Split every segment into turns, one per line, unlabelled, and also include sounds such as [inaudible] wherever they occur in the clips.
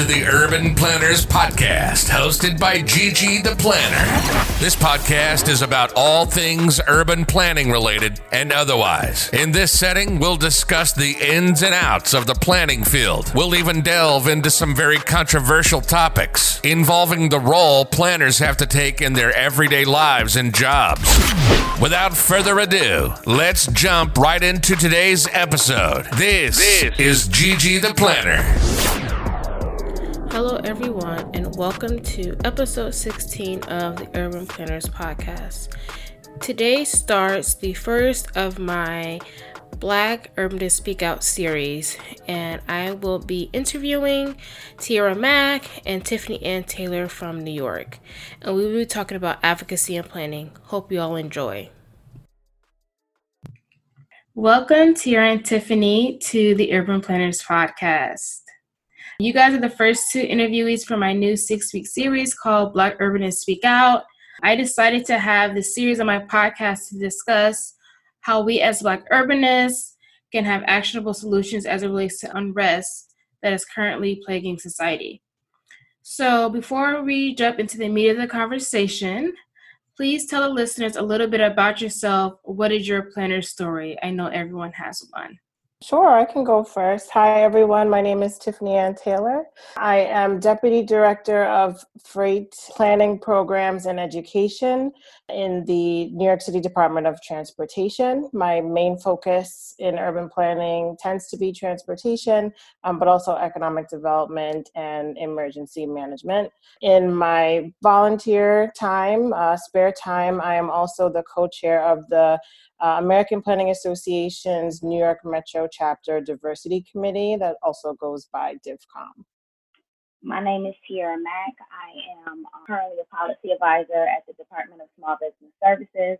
to the Urban Planners Podcast, hosted by Gigi the Planner. This podcast is about all things urban planning related and otherwise. In this setting, we'll discuss the ins and outs of the planning field. We'll even delve into some very controversial topics involving the role planners have to take in their everyday lives and jobs. Without further ado, let's jump right into today's episode. This, this is Gigi the Planner.
Hello, everyone, and welcome to episode 16 of the Urban Planners Podcast. Today starts the first of my Black Urban Speak Out series, and I will be interviewing Tiera Mack and Tiffany Ann Taylor from New York, and we will be talking about advocacy and planning. Hope you all enjoy. Welcome, Tiera and Tiffany, to the Urban Planners Podcast. You guys are the first two interviewees for my new six week series called Black Urbanists Speak Out. I decided to have this series on my podcast to discuss how we as Black urbanists can have actionable solutions as it relates to unrest that is currently plaguing society. So, before we jump into the meat of the conversation, please tell the listeners a little bit about yourself. What is your planner story? I know everyone has one.
Sure, I can go first. Hi, everyone. My name is Tiffany Ann Taylor. I am Deputy Director of Freight Planning Programs and Education in the New York City Department of Transportation. My main focus in urban planning tends to be transportation, um, but also economic development and emergency management. In my volunteer time, uh, spare time, I am also the co chair of the uh, American Planning Association's New York Metro Chapter Diversity Committee that also goes by DivCom.
My name is Tiera Mack. I am currently a policy advisor at the Department of Small Business Services.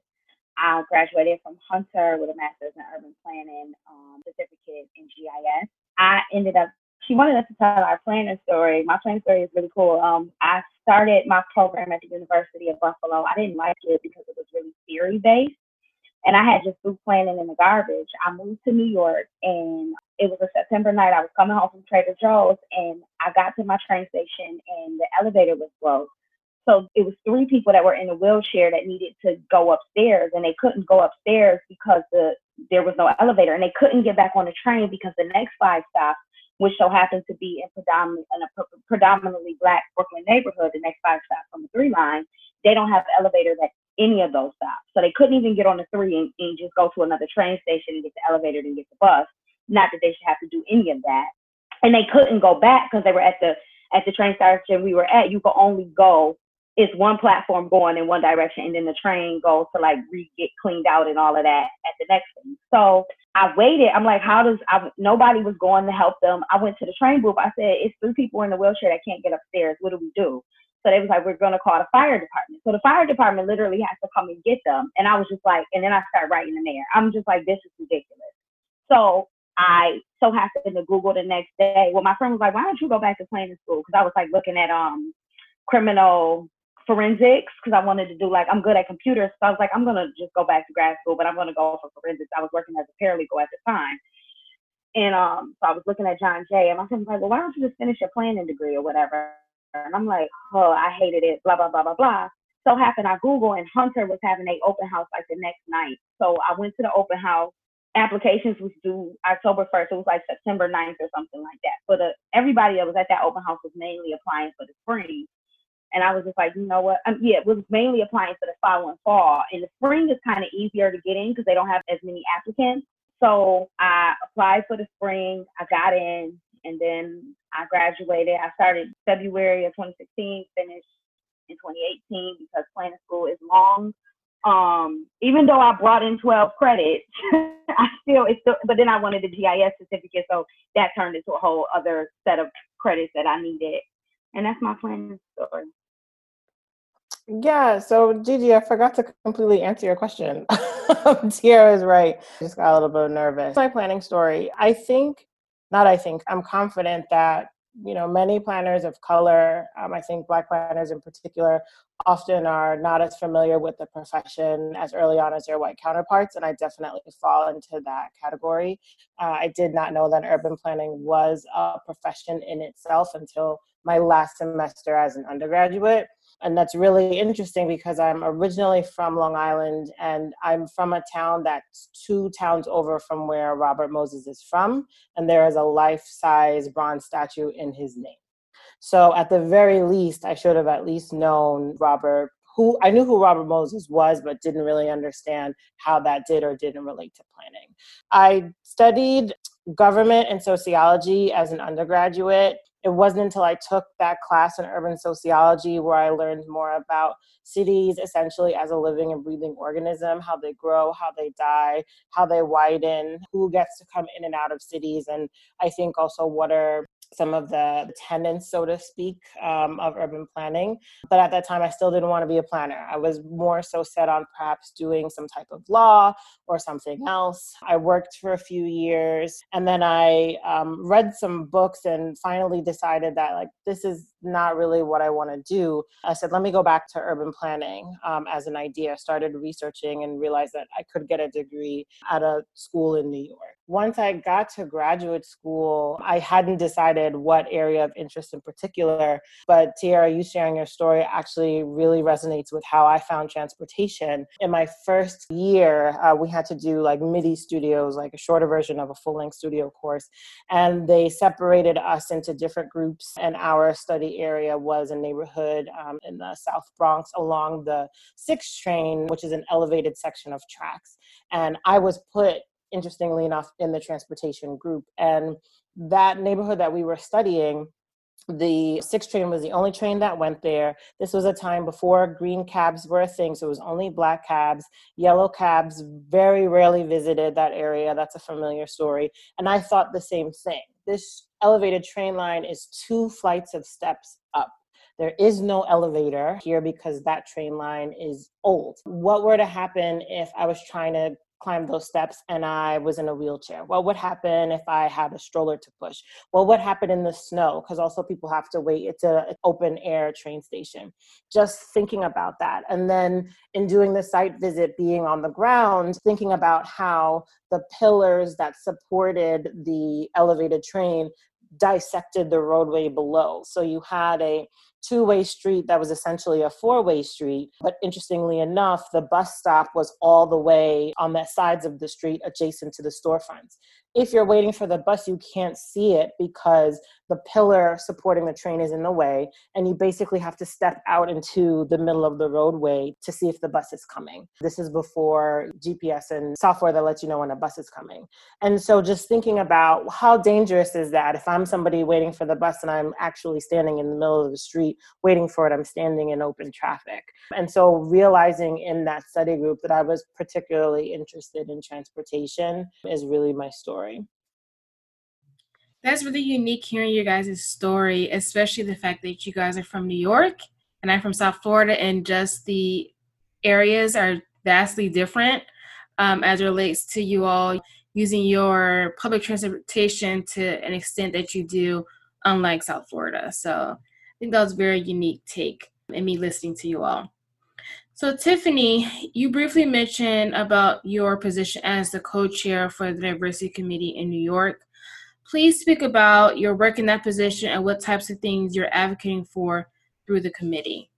I graduated from Hunter with a master's in urban planning um, certificate in GIS. I ended up, she wanted us to tell our planning story. My planning story is really cool. Um, I started my program at the University of Buffalo. I didn't like it because it was really theory based and I had just food planning in the garbage. I moved to New York and it was a September night. I was coming home from Trader Joe's and I got to my train station and the elevator was broke. So it was three people that were in a wheelchair that needed to go upstairs and they couldn't go upstairs because the there was no elevator and they couldn't get back on the train because the next five stops, which so happened to be in, predominantly, in a predominantly black Brooklyn neighborhood, the next five stops on the three line, they don't have an elevator that any of those stops. So they couldn't even get on the three and, and just go to another train station and get the elevator and get the bus. Not that they should have to do any of that. And they couldn't go back because they were at the at the train station we were at. You could only go it's one platform going in one direction and then the train goes to like re get cleaned out and all of that at the next thing. So I waited. I'm like, how does I nobody was going to help them. I went to the train booth. I said, it's three people in the wheelchair that can't get upstairs. What do we do? So they was like, we're going to call the fire department. So the fire department literally has to come and get them. And I was just like, and then I started writing in there. I'm just like, this is ridiculous. So I so happened to Google the next day. Well, my friend was like, why don't you go back to planning school? Because I was like looking at um criminal forensics because I wanted to do like I'm good at computers. So I was like, I'm gonna just go back to grad school, but I'm gonna go for forensics. I was working as a paralegal at the time. And um, so I was looking at John Jay, and my friend was like, "Well, why don't you just finish your planning degree or whatever?" And I'm like, oh, I hated it, blah, blah, blah, blah, blah. So happened I Google and Hunter was having a open house like the next night. So I went to the open house. Applications was due October 1st. It was like September 9th or something like that. But uh, everybody that was at that open house was mainly applying for the spring. And I was just like, you know what? Um, yeah, it was mainly applying for the following fall. And the spring is kind of easier to get in because they don't have as many applicants. So I applied for the spring. I got in and then I graduated. I started February of 2016, finished in 2018 because planning school is long. Um, even though I brought in 12 credits, [laughs] I still it's still, but then I wanted the GIS certificate, so that turned into a whole other set of credits that I needed, and that's my planning story.
Yeah, so Gigi, I forgot to completely answer your question. [laughs] Tiera is right. Just got a little bit nervous. My planning story. I think not I think, I'm confident that you know many planners of color um, i think black planners in particular often are not as familiar with the profession as early on as their white counterparts and i definitely fall into that category uh, i did not know that urban planning was a profession in itself until my last semester as an undergraduate. And that's really interesting because I'm originally from Long Island and I'm from a town that's two towns over from where Robert Moses is from. And there is a life size bronze statue in his name. So at the very least, I should have at least known Robert who I knew who Robert Moses was, but didn't really understand how that did or didn't relate to planning. I studied government and sociology as an undergraduate. It wasn't until I took that class in urban sociology where I learned more about cities essentially as a living and breathing organism, how they grow, how they die, how they widen, who gets to come in and out of cities, and I think also what are some of the tenets, so to speak, um, of urban planning. But at that time, I still didn't want to be a planner. I was more so set on perhaps doing some type of law or something else. I worked for a few years and then I um, read some books and finally decided that, like, this is not really what I want to do. I said, let me go back to urban planning um, as an idea. Started researching and realized that I could get a degree at a school in New York once I got to graduate school, I hadn't decided what area of interest in particular. But Tiera, you sharing your story actually really resonates with how I found transportation. In my first year, uh, we had to do like MIDI studios, like a shorter version of a full length studio course. And they separated us into different groups. And our study area was a neighborhood um, in the South Bronx along the six train, which is an elevated section of tracks. And I was put interestingly enough, in the transportation group. And that neighborhood that we were studying, the six train was the only train that went there. This was a time before green cabs were a thing, so it was only black cabs. Yellow cabs very rarely visited that area. That's a familiar story. And I thought the same thing. This elevated train line is two flights of steps up. There is no elevator here because that train line is old. What were to happen if I was trying to climb those steps and I was in a wheelchair? What would happen if I had a stroller to push? Well, what would happen in the snow? Because also people have to wait. It's an open air train station. Just thinking about that. And then in doing the site visit, being on the ground, thinking about how the pillars that supported the elevated train dissected the roadway below. So you had a two way street that was essentially a four way street. But interestingly enough, the bus stop was all the way on the sides of the street adjacent to the storefronts. If you're waiting for the bus, you can't see it because the pillar supporting the train is in the way, and you basically have to step out into the middle of the roadway to see if the bus is coming. This is before GPS and software that lets you know when a bus is coming. And so, just thinking about how dangerous is that if I'm somebody waiting for the bus and I'm actually standing in the middle of the street waiting for it, I'm standing in open traffic. And so, realizing in that study group that I was particularly interested in transportation is really my story.
That's really unique hearing your guys' story, especially the fact that you guys are from New York and I'm from South Florida, and just the areas are vastly different um, as relates to you all using your public transportation to an extent that you do, unlike South Florida. So I think that was a very unique take in me listening to you all. So, Tiffany, you briefly mentioned about your position as the co chair for the Diversity Committee in New York. Please speak about your work in that position and what types of things you're advocating for through the committee.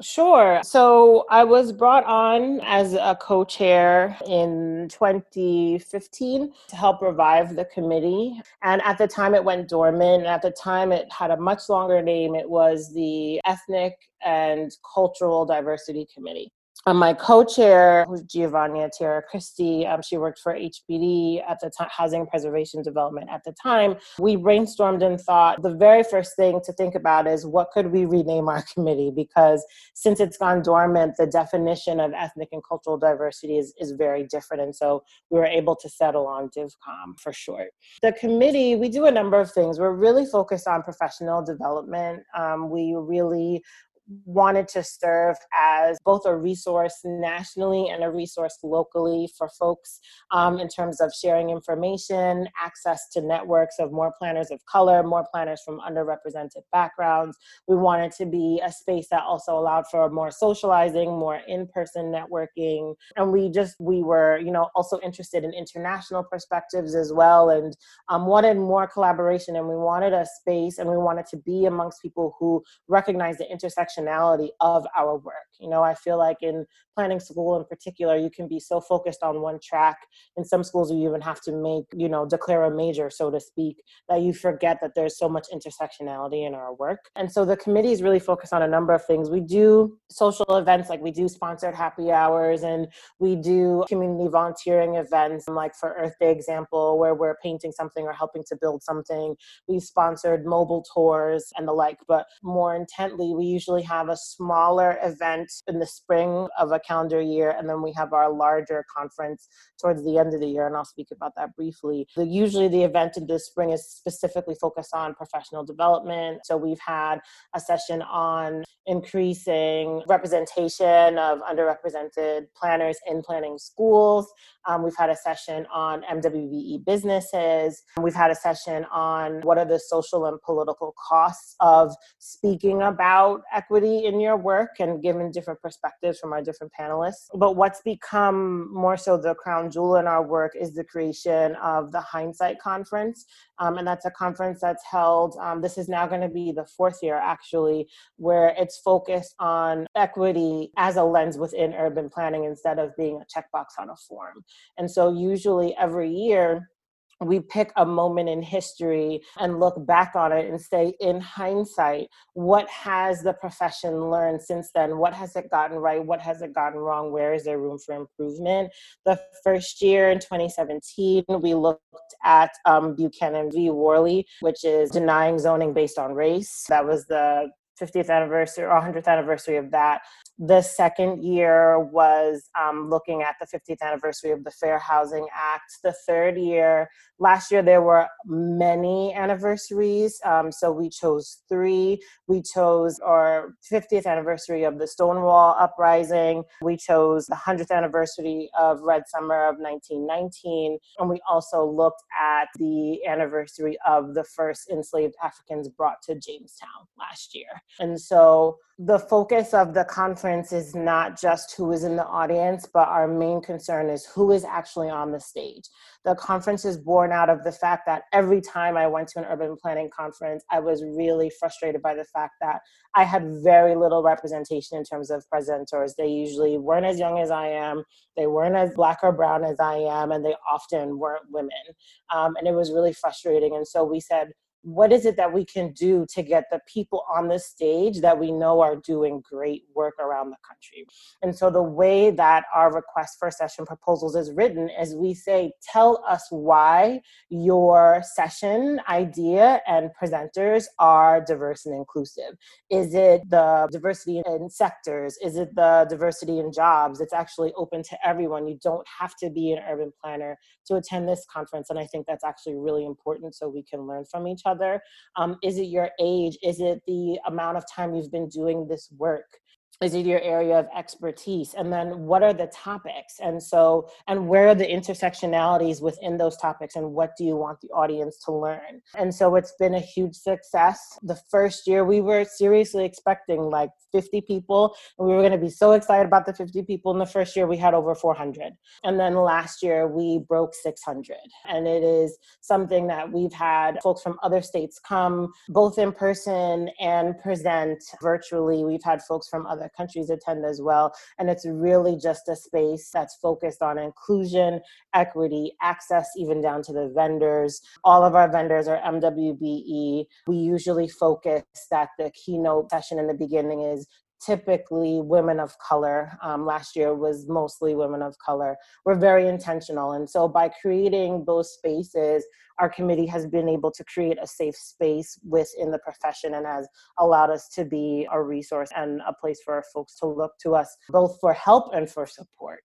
Sure. So I was brought on as a co chair in 2015 to help revive the committee. And at the time, it went dormant. At the time, it had a much longer name. It was the Ethnic and Cultural Diversity Committee. Um, my co-chair, who's Giovania Tiarachristie, um, she worked for HPD at the time, Housing Preservation Development at the time. We brainstormed and thought the very first thing to think about is what could we rename our [laughs] committee? Because since it's gone dormant, the definition of ethnic and cultural diversity is, is very different. And so we were able to settle on DivCom for short. The committee, we do a number of things. We're really focused on professional development. Um, we really wanted to serve as both a resource nationally and a resource locally for folks um, in terms of sharing information, access to networks of more planners of color, more planners from underrepresented backgrounds. We wanted to be a space that also allowed for more socializing, more in-person networking, and we just we were you know also interested in international perspectives as well, and um, wanted more collaboration, and we wanted a space, and we wanted to be amongst people who recognize the intersectionality of our work. You know, I feel like in planning school in particular, you can be so focused on one track. In some schools, you even have to make, you know, declare a major, so to speak, that you forget that there's so much intersectionality in our work. And so the committee is really focused on a number of things. We do social events, like we do sponsored happy hours, and we do community volunteering events, like for Earth Day example, where we're painting something or helping to build something. We've sponsored mobile tours and the like. But more intently, we usually have a smaller event in the spring of a calendar year, and then we have our larger conference towards the end of the year, and I'll speak about that briefly. Usually, the event in the spring is specifically focused on professional development. So, we've had a session on increasing representation of underrepresented planners in planning schools. Um, we've had a session on MWBE businesses. We've had a session on what are the social and political costs of speaking about equity in your work and given different perspectives from our different panelists. But what's become more so the crown jewel in our work is the creation of the Hindsight Conference. Um, and that's a conference that's held, um, this is now going to be the fourth year actually, where it's focused on equity as a lens within urban planning instead of being a checkbox on a form. And so usually every year, we pick a moment in history and look back on it and say, in hindsight, what has the profession learned since then? What has it gotten right? What has it gotten wrong? Where is there room for improvement? The first year in 2017, we looked at um, Buchanan v. Warley, which is denying zoning based on race. That was the 50th anniversary or 100th anniversary of that. The second year was um, looking at the 50th anniversary of the Fair Housing Act. The third year, last year there were many anniversaries, um, so we chose three. We chose our 50th anniversary of the Stonewall Uprising. We chose the 100th anniversary of Red Summer of 1919, and we also looked at the anniversary of the first enslaved Africans brought to Jamestown last year. And so the focus of the conference is not just who is in the audience, but our main concern is who is actually on the stage. The conference is born out of the fact that every time I went to an urban planning conference, I was really frustrated by the fact that I had very little representation in terms of presenters. They usually weren't as young as I am, they weren't as black or brown as I am, and they often weren't women. Um, and it was really frustrating. And so we said, what is it that we can do to get the people on the stage that we know are doing great work around the country? And so the way that our request for session proposals is written is we say tell us why your session idea and presenters are diverse and inclusive. Is it the diversity in sectors? Is it the diversity in jobs? It's actually open to everyone. You don't have to be an urban planner to attend this conference. And i think that's actually really important so we can learn from each other other? Um, is it your age? Is it the amount of time you've been doing this work? Is it your area of expertise? And then what are the topics? And so and where are the intersectionalities within those topics? And what do you want the audience to learn? And so it's been a huge success. The first year we were seriously expecting like 50 people and we were going to be so excited about the 50 people in the first year we had over 400 and then last year we broke 600 and it is something that we've had folks from other states come both in person and present virtually. We've had folks from other countries attend as well. And it's really just a space that's focused on inclusion, equity, access, even down to the vendors. All of our vendors are MWBE. We usually focus that the keynote session in the beginning is typically women of color. Um, last year was mostly women of color. We're very intentional. And so by creating those spaces, our committee has been able to create a safe space within the profession and has allowed us to be a resource and a place for our folks to look to us both for help and for support.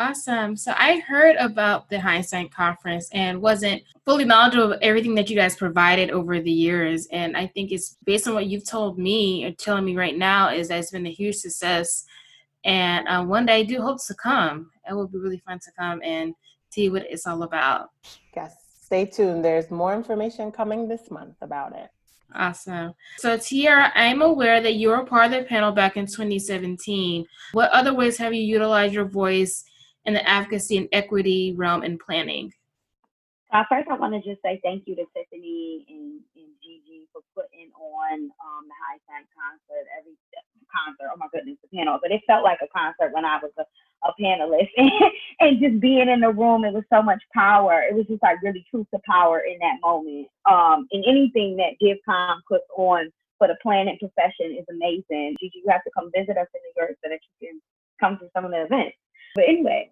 Awesome. So I heard about the Hindsight Conference and wasn't fully knowledgeable of everything that you guys provided over the years. And I think it's based on what you've told me or telling me right now is that it's been a huge success. And um, one day I do hope to come. It will be really fun to come and see what it's all about.
Yes, stay tuned. There's more information coming this month about it.
Awesome. So, Tiera, I'm aware that you were part of the panel back in 2017. What other ways have you utilized your voice in the advocacy and equity realm in planning?
Uh, first, I want to just say thank you to Tiffany and, and Gigi for putting on um, the Hindsight concert every concert. Oh my goodness, the panel. But it felt like a concert when I was a, a panelist. [laughs] and just being in the room, it was so much power. It was just like really truth to power in that moment. Um, and anything that DivCom puts on for the planning profession is amazing. Gigi, you have to come visit us in New York so that you can come to some of the events. But anyway,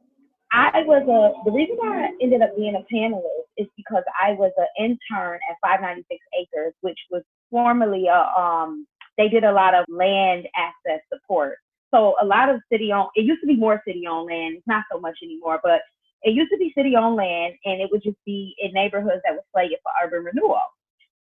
I was a the reason I ended up being a panelist is because I was an intern at 596 Acres, which was formerly a um they did a lot of land access support. So a lot of city owned it used to be more city owned land. It's not so much anymore, but it used to be city owned land and it would just be in neighborhoods that was slated for urban renewal.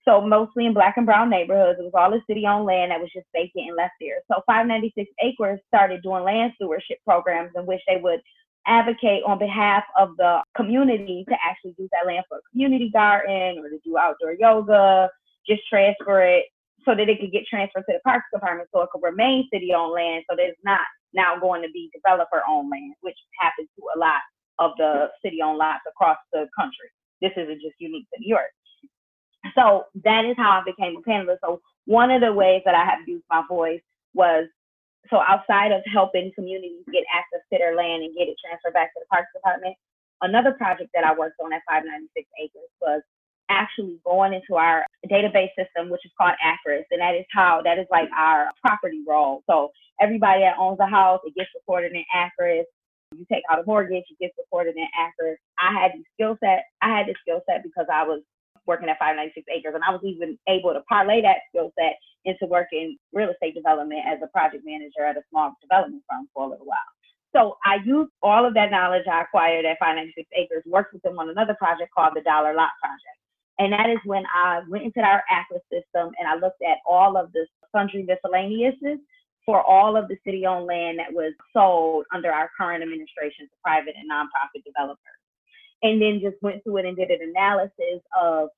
So mostly in black and brown neighborhoods. It was all the city owned land that was just vacant and left there. So 596 Acres started doing land stewardship programs in which they would advocate on behalf of the community to actually use that land for a community garden or to do outdoor yoga, just transfer it so that it could get transferred to the parks department so it could remain city owned land so that it's not now going to be developer owned land, which happens to a lot of the city owned lots across the country. This isn't just unique to New York. So that is how I became a panelist. So one of the ways that I have used my voice was so outside of helping communities get access to their land and get it transferred back to the Parks Department, another project that I worked on at 596 Acres was actually going into our database system, which is called ACRIS, and that is how that is like our property roll. So everybody that owns a house, it gets recorded in ACRIS. You take out a mortgage, it gets recorded in ACRIS. I had the skill set. I had the skill set because I was working at 596 acres. And I was even able to parlay that skill set into working real estate development as a project manager at a small development firm for a little while. So I used all of that knowledge I acquired at 596 acres, worked with them on another project called the Dollar Lot Project. And that is when I went into our ACRIS system and I looked at all of the sundry miscellaneouses for all of the city owned land that was sold under our current administration to private and nonprofit developers and then just went through it and did an analysis of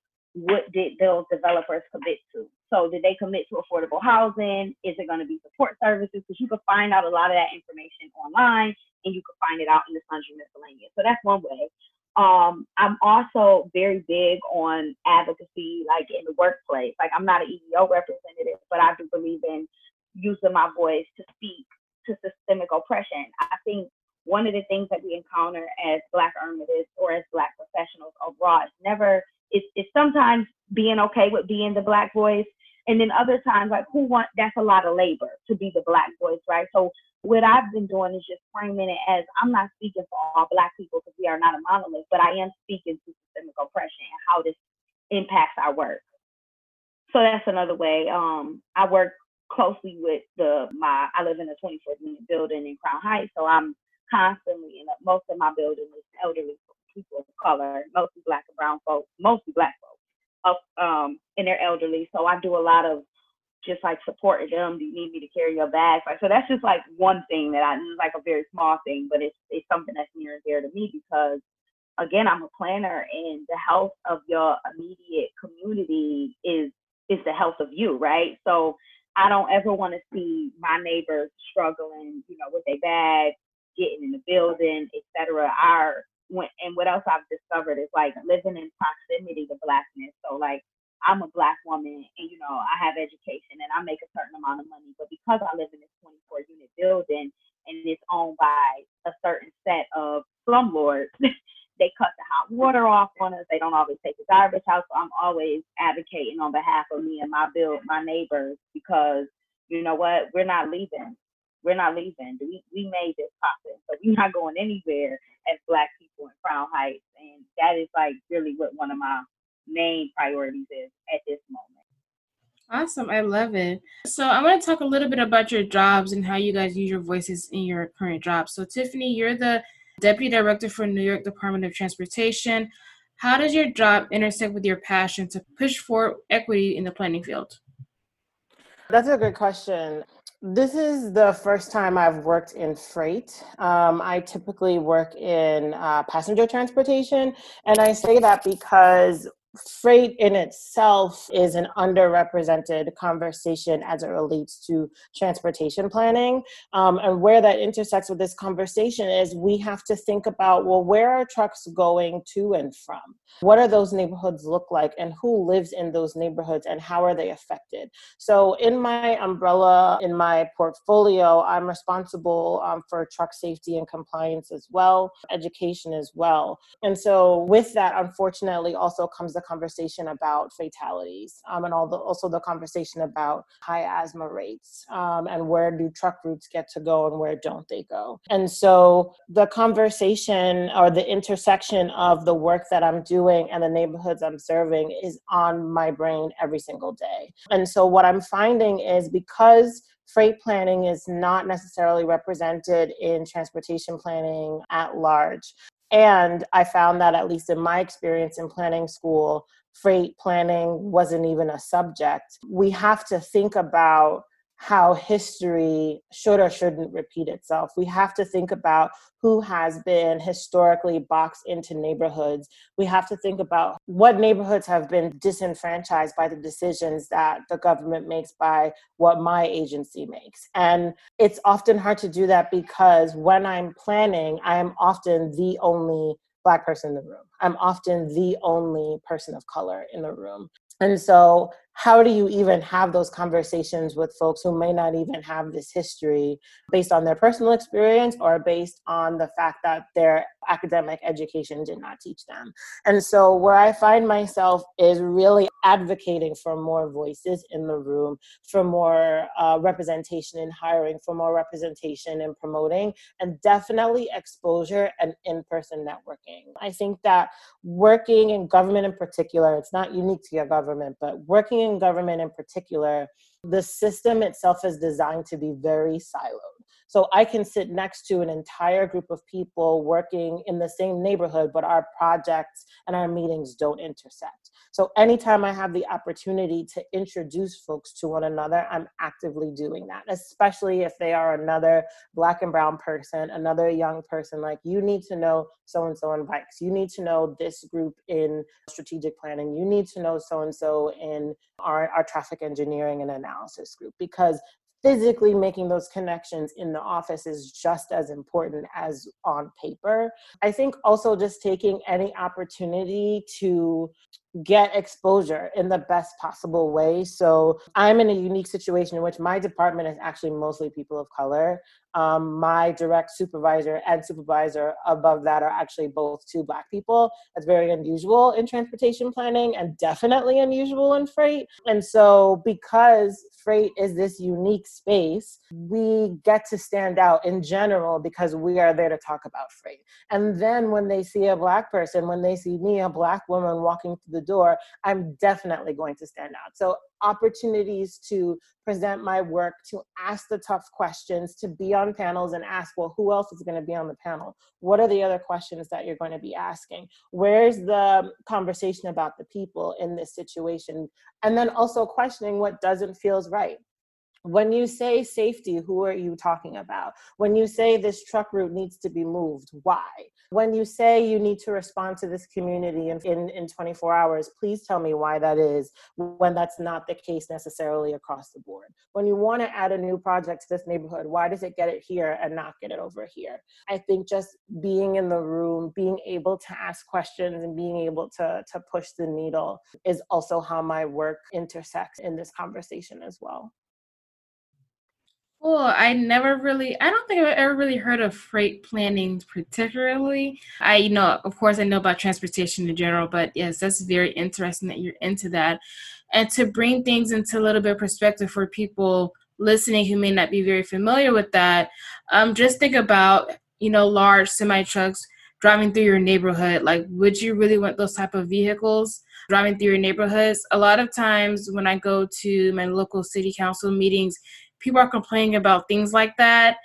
what did those developers commit to. So did they commit to affordable housing? Is it going to be support services? Because you can find out a lot of that information online and you can find it out in the Sundry Miscellaneous. So that's one way. Um, I'm also very big on advocacy, like in the workplace. Like I'm not an EEO representative, but I do believe in using my voice to speak to systemic oppression. I think one of the things that we encounter as Black Urbanists or as Black professionals abroad is never, it's, it's sometimes being okay with being the Black voice. And then other times, like, who want, that's a lot of labor to be the Black voice, right? So what I've been doing is just framing it as I'm not speaking for all Black people because we are not a monolith, but I am speaking to systemic oppression and how this impacts our work. So that's another way. Um, I work closely with the my I live in a 24 unit building in Crown Heights, so I'm constantly, and most of my building is elderly people of color, mostly black and brown folks, mostly black folks, up, um, and they're elderly. So I do a lot of just like supporting them. Do you need me to carry your bags? Like, so that's just like one thing that I like a very small thing, but it's it's something that's near and dear to me because again, I'm a planner, and the health of your immediate community is is the health of you, right? So I don't ever want to see my neighbors struggling, you know, with their bags getting in the building, etc. Our when, and what else I've discovered is like living in proximity to blackness. So like I'm a black woman and you know I have education and I make a certain amount of money, but because I live in this 24 unit building and it's owned by a certain set of slumlords, [laughs] they cut the hot water off on us. They don't always take the garbage out. So I'm always advocating on behalf of me and my build my neighbors because you know what, we're not leaving we're not leaving. We we made this happen, so we're not going anywhere as Black people Crown Heights, and that is like really what one of my main priorities is at this moment.
Awesome, I love it. So I want to talk a little bit about your jobs and how you guys use your voices in your current job. So Tiffany, you're the Deputy Director for New York Department of Transportation. How does your job intersect with your passion to push for equity in the planning field?
That's a good question. This is the first time I've worked in freight. Um, I typically work in uh, passenger transportation, and I say that because freight in itself is an underrepresented conversation as it relates to transportation planning. Um, and where that intersects with this conversation is we have to think about well, where are trucks going to and from? What are those neighborhoods look like, and who lives in those neighborhoods, and how are they affected? So, in my umbrella, in my portfolio, I'm responsible um, for truck safety and compliance as well, education as well. And so, with that, unfortunately, also comes the conversation about fatalities um, and all the, also the conversation about high asthma rates um, and where do truck routes get to go and where don't they go. And so the conversation or the intersection of the work that I'm doing and the neighborhoods I'm serving is on my brain every single day. And so what I'm finding is because freight planning is not necessarily represented in transportation planning at large. And I found that, at least in my experience in planning school, freight planning wasn't even a subject. We have to think about how history should or shouldn't repeat itself. We have to think about who has been historically boxed into neighborhoods. We have to think about what neighborhoods have been disenfranchised by the decisions that the government makes by what my agency makes. And it's often hard to do that because when I'm planning, I am often the only Black person in the room. I'm often the only person of color in the room. And so how do you even have those conversations with folks who may not even have this history based on their personal experience or based on the fact that their academic education did not teach them? And so, where I find myself is really advocating for more voices in the room, for more uh, representation in hiring, for more representation in promoting, and definitely exposure and in person networking. I think that working in government in particular, it's not unique to your government, but working in government in particular, the system itself is designed to be very siloed. So I can sit next to an entire group of people working in the same neighborhood, but our projects and our meetings don't intersect. So anytime I have the opportunity to introduce folks to one another, I'm actively doing that, especially if they are another black and brown person, another young person. Like, you need to know so and so in bikes. You need to know this group in strategic planning. You need to know so and so in our, our traffic engineering and analysis group because physically making those connections in the office is just as important as on paper. I think also just taking any opportunity to get exposure in the best possible way. So I'm in a unique situation in which my department is actually mostly people of color. Um, my direct supervisor and supervisor above that are actually both two black people. That's very unusual in transportation planning and definitely unusual in freight. And so because freight is this unique space, we get to stand out in general because we are there to talk about freight. And then when they see a black person, when they see me, a black woman walking through the door, I'm definitely going to stand out. So, opportunities to present my work, to ask the tough questions, to be on panels and ask, well, who else is going to be on the panel? What are the other questions that you're going to be asking? Where's the conversation about the people in this situation? And then also questioning what doesn't feels right when you say safety, who are you talking about? When you say this truck route needs to be moved, why? When you say you need to respond to this community in, in, in 24 hours, please tell me why that is when that's not the case necessarily across the board. When you want to add a new project to this neighborhood, why does it get it here and not get it over here? I think just being in the room, being able to ask questions and being able to, to push the needle is also how my work intersects in this conversation as well.
Cool. I never really, I don't think I've ever really heard of freight planning particularly. I you know, of course, I know about transportation in general, but yes, that's very interesting that you're into that. And to bring things into a little bit of perspective for people listening who may not be very familiar with that, um, just think about, you know, large semi trucks driving through your neighborhood. Like, would you really want those type of vehicles driving through your neighborhoods? A lot of times when I go to my local city council meetings, people are complaining about things like that.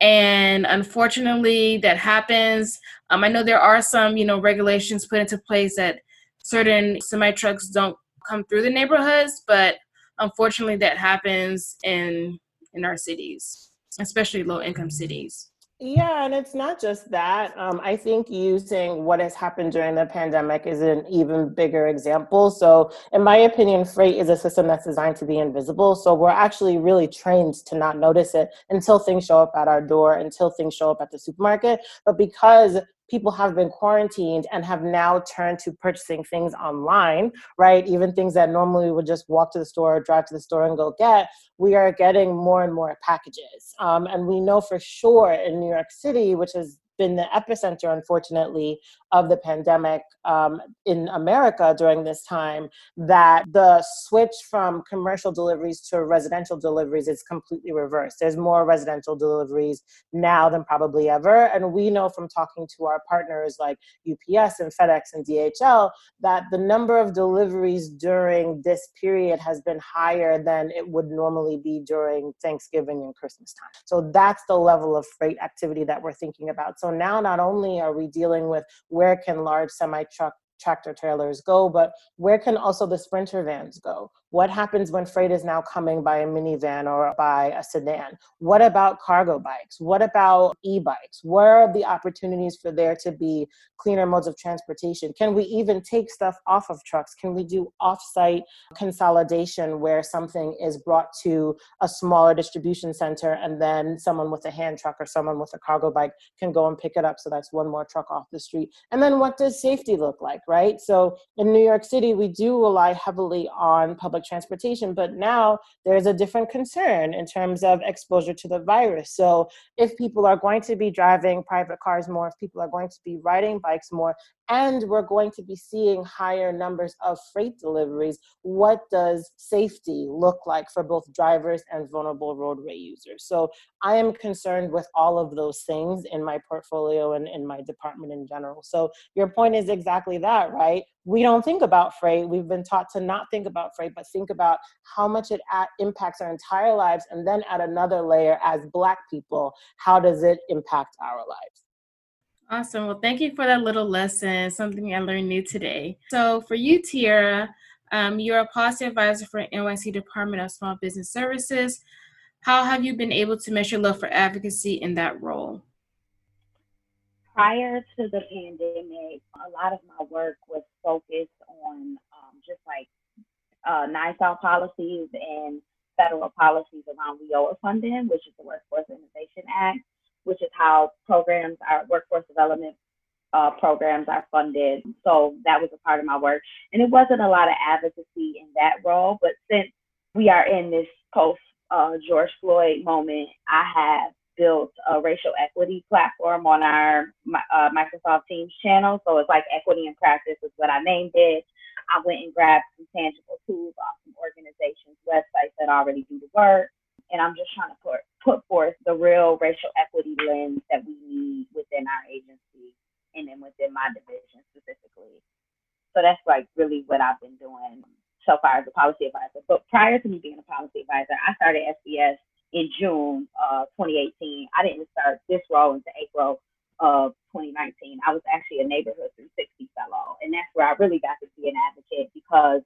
And unfortunately that happens. Um, i know there are some you know regulations put into place that certain semi trucks don't come through the neighborhoods but unfortunately that happens in in our cities especially low income cities
yeah, and it's not just that. Um, I think using what has happened during the pandemic is an even bigger example. So, in my opinion, freight is a system that's designed to be invisible. So, we're actually really trained to not notice it until things show up at our door, until things show up at the supermarket. But because people have been quarantined and have now turned to purchasing things online, right? Even things that normally would just walk to the store, drive to the store, and go get, we are getting more and more packages. Um, and we know for sure in New York City, which has been the epicenter, unfortunately, of the pandemic um, in America during this time, that the switch from commercial deliveries to residential deliveries is completely reversed. There's more residential deliveries now than probably ever. And we know from talking to our partners like UPS and FedEx and DHL that the number of deliveries during this period has been higher than it would normally be during Thanksgiving and Christmas time. So that's the level of freight activity that we're thinking about. So now not only are we dealing with where can large semi truck tractor trailers go, but where can also the sprinter vans go? What happens when freight is now coming by a minivan or by a sedan? What about cargo bikes? What about e bikes? Where are the opportunities for there to be cleaner modes of transportation? Can we even take stuff off of trucks? Can we do off site consolidation where something is brought to a smaller distribution center and then someone with a hand truck or someone with a cargo bike can go and pick it up? So that's one more truck off the street. And then what does safety look like, right? So in New York City, we do rely heavily on public public transportation. But now there's a different concern in terms of exposure to the virus. So if people are going to be driving private cars more, if people are going to be riding bikes more, and we're going to be seeing higher numbers of freight deliveries, what does safety look like for both drivers and vulnerable roadway users? So I am concerned with all of those things in my portfolio and in my department in general. So your point is exactly that, right? We don't think about freight. We've been taught to not think about freight, but think about how much it impacts our entire lives. And then at another layer, as Black people, how does it impact our lives?
Awesome. Well, thank you for that little lesson, something I learned new today. So, for you, Tiera, um, you're a policy advisor for NYC Department of Small Business Services. How have you been able to measure love for advocacy in that role?
Prior to the pandemic, a lot of my work was focused on um, just like uh, policies and federal policies around WIOA funding, which is the Workforce Innovation Act which is how programs, our workforce development uh, programs are funded. So that was a part of my work. And it wasn't a lot of advocacy in that role, but since we are in this post uh, George Floyd moment, I have built a racial equity platform on our uh, Microsoft Teams channel. So it's like equity in practice is what I named it. I went and grabbed some tangible tools off some organizations' websites that already do the work and I'm just trying to put put forth the real racial equity lens that we need within our agency and then within my division specifically. So that's like really what I've been doing so far as a policy advisor. But prior to me being a policy advisor, I started SBS in June uh, 2018. I didn't start this role until April of 2019. I was actually a neighborhood 360 fellow, and that's where I really got to be an advocate because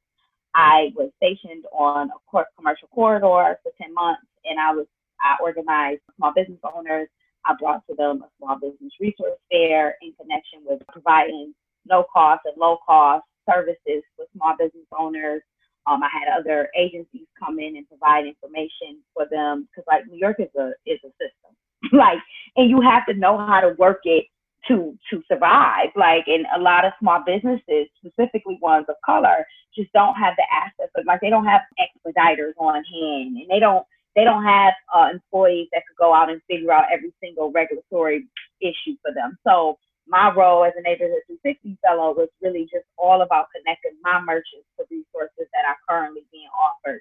I was stationed on a commercial corridor for 10 months and I was I organized small business owners. I brought to them a small business resource fair in connection with providing no cost and low cost services for small business owners. Um, I had other agencies come in and provide information for them because like New York is a is a system, [laughs] like, and you have to know how to work it to to survive. Like, and a lot of small businesses, specifically ones of color, just don't have the access. Like, they don't have expediters on hand, and they don't they don't have uh, employees that could go out and figure out every single regulatory issue for them. So my role as a neighborhood 260 fellow was really just all about connecting my merchants to resources that are currently being offered,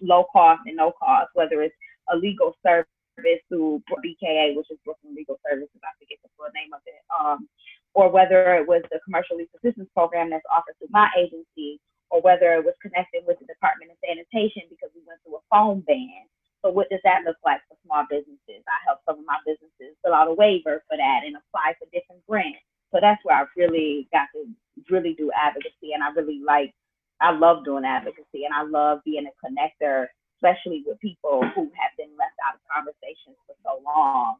low cost and no cost, whether it's a legal service through BKA, which is Brooklyn Legal Services, I forget the full name of it, um, or whether it was the commercial lease assistance program that's offered through my agency, or whether it was connected with the Department of Sanitation because we went through a foam ban so what does that look like for small businesses? I help some of my businesses fill out a waiver for that, and apply for different grants. So that's where I really got to really do advocacy, and I really like. I love doing advocacy, and I love being a connector, especially with people who have been left out of conversations for so long.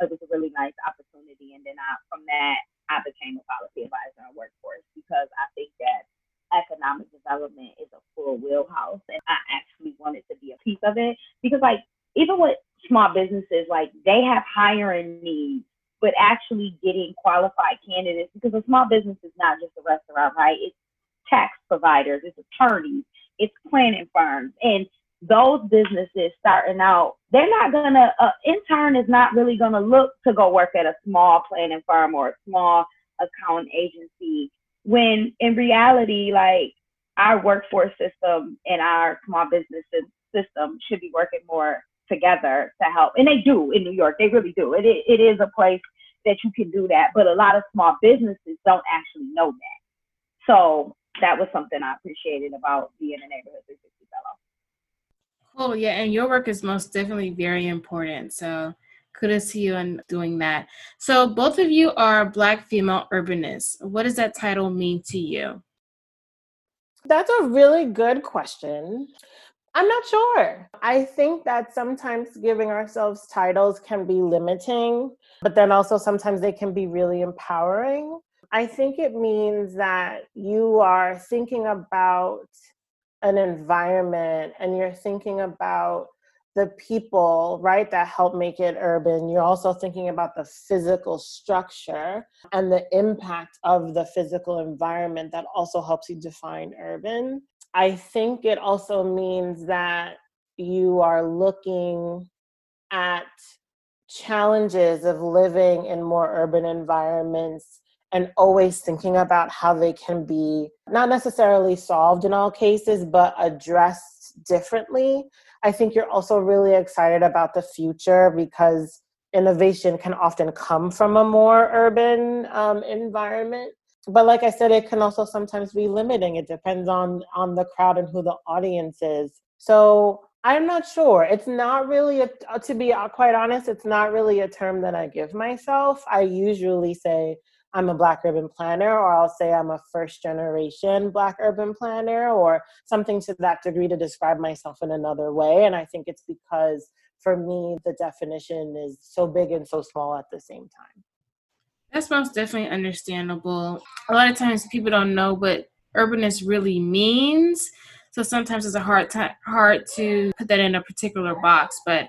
It was a really nice opportunity, and then I, from that, I became a policy advisor on workforce because I think that economic development is a full wheelhouse and I actually wanted to be a piece of it because like even with small businesses, like they have hiring needs, but actually getting qualified candidates because a small business is not just a restaurant, right? It's tax providers, it's attorneys, it's planning firms. And those businesses starting out, they're not gonna, uh, intern is not really gonna look to go work at a small planning firm or a small account agency when in reality, like our workforce system and our small business system should be working more together to help. And they do in New York. They really do. It, it is a place that you can do that. But a lot of small businesses don't actually know that. So that was something I appreciated about being a neighborhood 360 fellow.
Oh yeah, and your work is most definitely very important. So kudos to you on doing that. So both of you are Black female urbanists. What does that title mean to you?
That's a really good question. I'm not sure. I think that sometimes giving ourselves titles can be limiting, but then also sometimes they can be really empowering. I think it means that you are thinking about an environment and you're thinking about the people, right, that help make it urban. You're also thinking about the physical structure and the impact of the physical environment that also helps you define urban. I think it also means that you are looking at challenges of living in more urban environments and always thinking about how they can be not necessarily solved in all cases, but addressed differently I think you're also really excited about the future because innovation can often come from a more urban um, environment. But like I said, it can also sometimes be limiting. It depends on on the crowd and who the audience is. So I'm not sure. It's not really, a, to be quite honest, it's not really a term that I give myself. I usually say I'm a Black urban planner, or I'll say I'm a first generation Black urban planner, or something to that degree to describe myself in another way. And I think it's because for me, the definition is so big and so small at the same time.
That's most definitely understandable. A lot of times people don't know what urbanist really means. So sometimes it's a hard time hard to put that in a particular box, but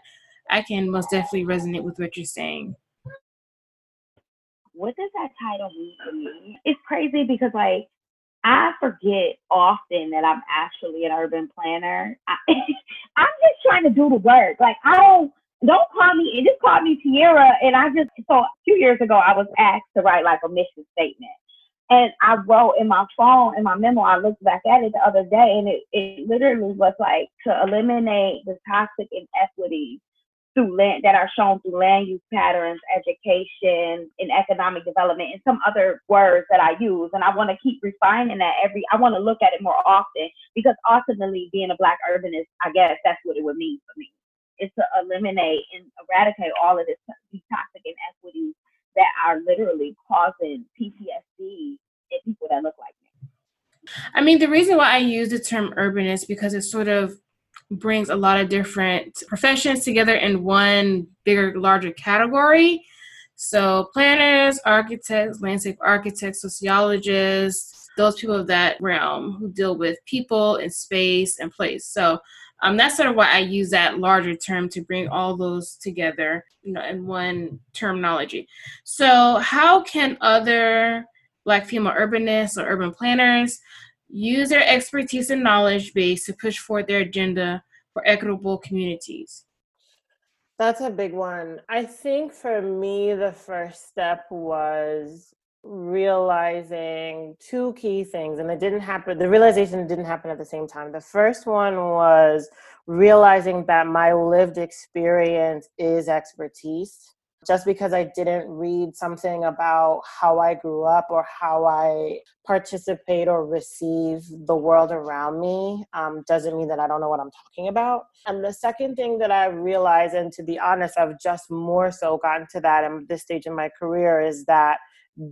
I can most definitely resonate with what you're saying
what does that title mean me? It's crazy because like I forget often that I'm actually an urban planner. I, [laughs] I'm just trying to do the work. Like I don't don't call me. Just called me Tiera, and I just so a few years ago I was asked to write like a mission statement, and I wrote in my phone in my memo. I looked back at it the other day, and it it literally was like to eliminate the toxic inequities through land that are shown through land use patterns, education, and economic development, and some other words that I use. And I want to keep refining that every. I want to look at it more often because ultimately, being a Black urbanist, I guess that's what it would mean for me. Is to eliminate and eradicate all of this toxic inequities that are literally causing PTSD in people that look like me.
I mean, the reason why I use the term urbanist because it sort of brings a lot of different professions together in one bigger, larger category. So, planners, architects, landscape architects, sociologists, those people of that realm who deal with people and space and place. So, um, that's sort of why I use that larger term to bring all those together, you know, in one terminology. So, how can other Black female urbanists or urban planners use their expertise and knowledge base to push forward their agenda for equitable communities?
That's a big one. I think for me, the first step was realizing two key things, and it didn't happen, the realization didn't happen at the same time. The first one was realizing that my lived experience is expertise just because I didn't read something about how I grew up or how I participate or receive the world around me um, doesn't mean that I don't know what I'm talking about. And the second thing that I realized, and to be honest, I've just more so gotten to that in this stage in my career, is that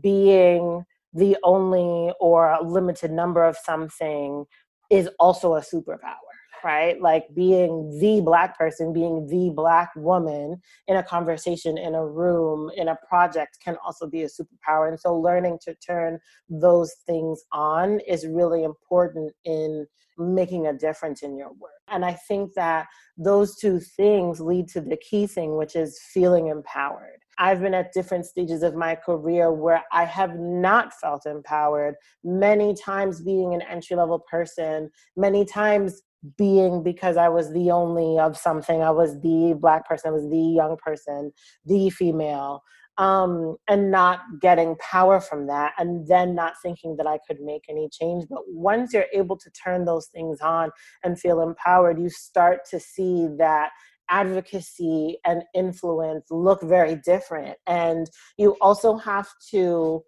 being the only or limited number of something is also a superpower right? Like being the black person, being the black woman in a conversation, in a room, in a project can also be a superpower. And so learning to turn those things on is really important in making a difference in your work. And I think that those two things lead to the key thing, which is feeling empowered. I've been at different stages of my career where I have not felt empowered. Many times being an entry level person, many times being because I was the only of something. I was the black person, I was the young person, the female, um, and not getting power from that, and then not thinking that I could make any change. But once you're able to turn those things on and feel empowered, you start to see that advocacy and influence look very different. And you also have to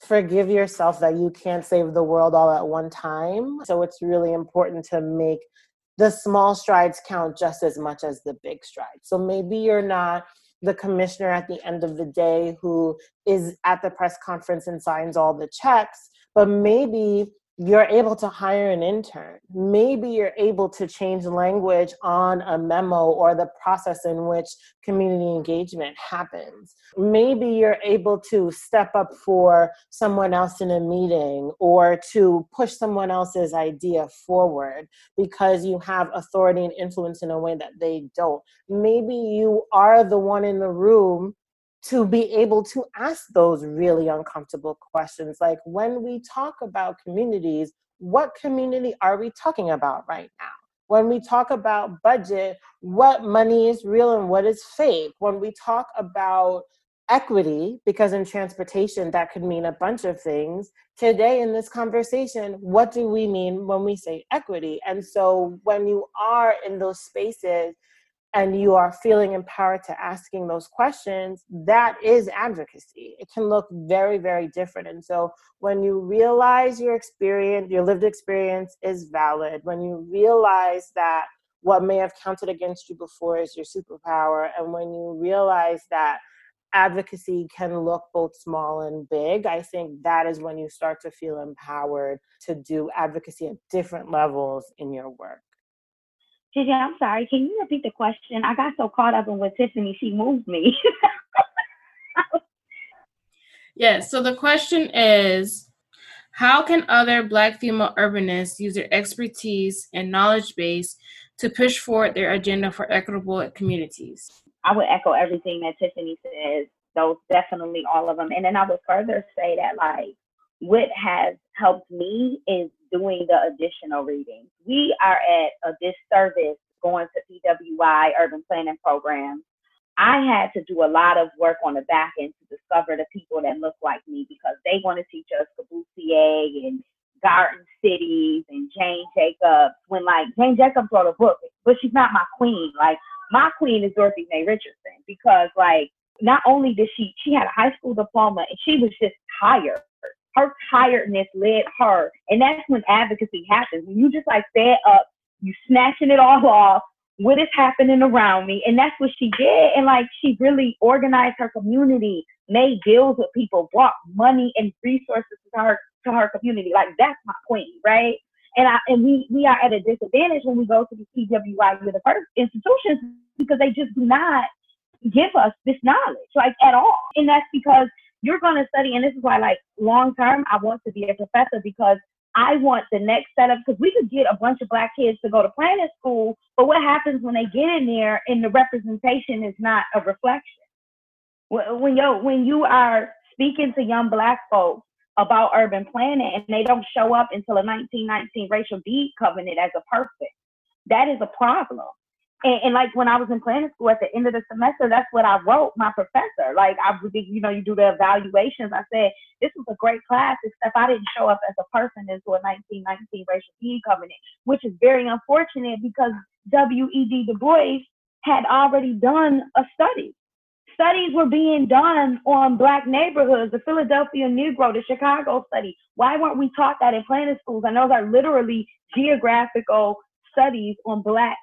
forgive yourself that you can't save the world all at one time. So it's really important to make the small strides count just as much as the big strides. So maybe you're not the commissioner at the end of the day who is at the press conference and signs all the checks, but maybe you're able to hire an intern. Maybe you're able to change language on a memo or the process in which community engagement happens. Maybe you're able to step up for someone else in a meeting or to push someone else's idea forward because you have authority and influence in a way that they don't. Maybe you are the one in the room to be able to ask those really uncomfortable questions. Like when we talk about communities what community are we talking about right now? When we talk about budget what money is real and what is fake? When we talk about equity because in transportation that could mean a bunch of things. Today in this conversation what do we mean when we say equity? And so when you are in those spaces and you are feeling empowered to asking those questions, that is advocacy. It can look very, very different. And so when you realize your experience, your lived experience is valid, when you realize that what may have counted against you before is your superpower, and when you realize that advocacy can look both small and big, I think that is when you start to feel empowered to do advocacy at different levels in your work.
Gigi, I'm sorry. Can you repeat the question? I got so caught up in what Tiffany, she moved me. [laughs]
yeah, so the question is How can other Black female urbanists use their expertise and knowledge base to push forward their agenda for equitable communities?
I would echo everything that Tiffany says, those definitely all of them. And then I would further say that, like, what has helped me is doing the additional readings. We are at a disservice going to PWI urban planning programs. I had to do a lot of work on the back end to discover the people that look like me because they want to teach us Corbusier and Garden Cities and Jane Jacobs. When like Jane Jacobs wrote a book, but she's not my queen. Like my queen is Dorothy Mae Richardson because like not only did she she had a high school diploma and she was just tired her tiredness led her. And that's when advocacy happens. When you just like fed up, you snatching it all off. What is happening around me? And that's what she did. And like she really organized her community, made deals with people, brought money and resources to her to her community. Like that's my queen, right? And I and we we are at a disadvantage when we go to the CWI PWI institutions because they just do not give us this knowledge, like at all. And that's because you're going to study, and this is why, like, long term, I want to be a professor because I want the next set of, because we could get a bunch of black kids to go to planning school, but what happens when they get in there and the representation is not a reflection? When you when you are speaking to young black folks about urban planning and they don't show up until a 1919 racial deed covenant as a person, that is a problem. And, and, like when I was in planning school at the end of the semester, that's what I wrote my professor. Like I you know, you do the evaluations. I said, this was a great class, except I didn't show up as a person into a 1919 racial deed covenant, which is very unfortunate because W.E.B. Du Bois had already done a study studies were being done on black neighborhoods, the Philadelphia Negro, the Chicago study. Why weren't we taught that in planning schools? And those are literally geographical studies on black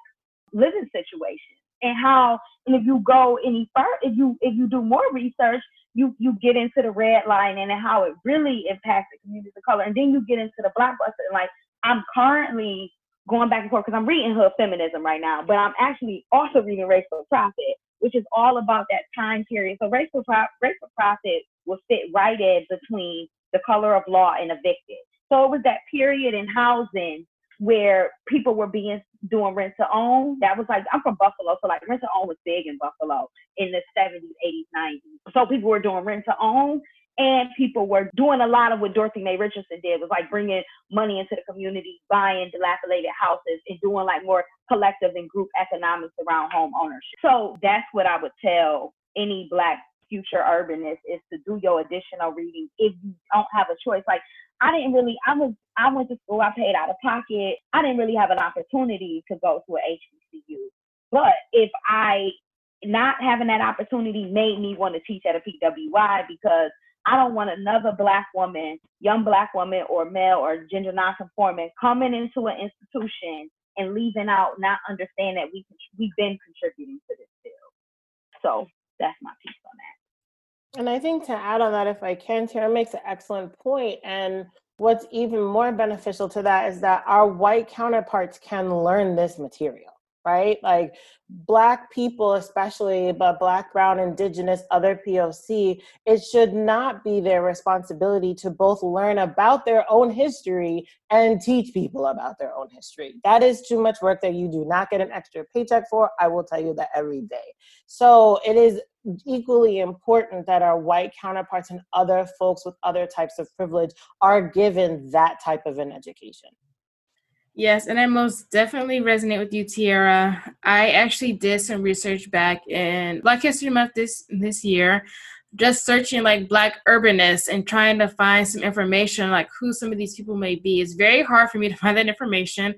living situations and how and if you go any further if you if you do more research you you get into the red line and how it really impacts the communities of color. And then you get into the black bus and like i'm currently going back and forth because i'm reading hood feminism right now but i'm actually also reading race for profit which is all about that time period. So race for, Pro- race for profit will fit right in between the color of law and evicted. So it was that period in housing where people were being doing rent to own. That was like I'm from Buffalo, so like rent to own was big in Buffalo in the 70s, 80s, 90s. So people were doing rent to own, and people were doing a lot of what Dorothy Mae Richardson did was like bringing money into the community, buying dilapidated houses, and doing like more collective and group economics around home ownership. So that's what I would tell any black future urbanist is to do your additional reading if you don't have a choice. Like I didn't really, I was, I went to school, I paid out of pocket. I didn't really have an opportunity to go to a HBCU. But if I, not having that opportunity made me want to teach at a PWI because I don't want another black woman, young black woman or male or gender nonconforming coming into an institution and leaving out, not understanding that we, we've been contributing to this field. So that's my piece on that.
And I think to add on that, if I can, Tara makes an excellent point. And what's even more beneficial to that is that our white counterparts can learn this material right? Like black people especially but black brown indigenous other poc it should not be their responsibility to both learn about their own history and teach people about their own history. That is too much work that you do not get an extra paycheck for i will tell you that every day. So it is equally important that our white counterparts and other folks with other types of privilege are given that type of an education
Yes, and I most definitely resonate with you, Tiera. I actually did some research back in Black History Month this this year, just searching like Black urbanists and trying to find some information like who some of these people may be. It's very hard for me to [laughs] find that information.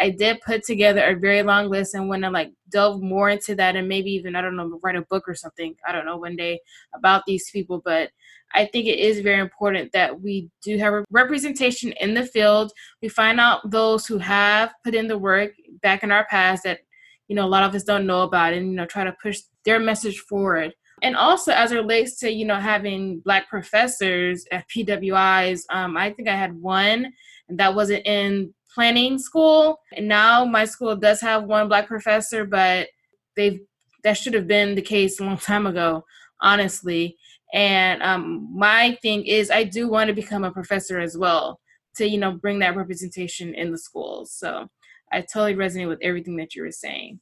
I did put together a very long list and want to like delve more into that and maybe even I don't know write a book or something. I don't know one day about these people, but I think it is very important that we do have a representation in the field. We find out those who have put in the work back in our past that you know a lot of us don't know about and you know try to push their message forward. And also as it relates to you know having black professors at PWIs, um, I think I had one and that wasn't in planning school. And now my school does have one black professor, but they've that should have been the case a long [laughs] time ago, honestly. And um, my thing is, I do want to become a professor as well to, you know, bring that representation in the schools. So I totally resonate with everything that you were saying.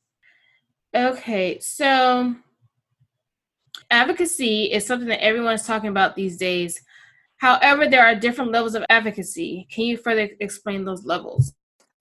Okay, so advocacy is something that everyone's talking about these days. However, there are different levels of advocacy. Can you further explain those levels?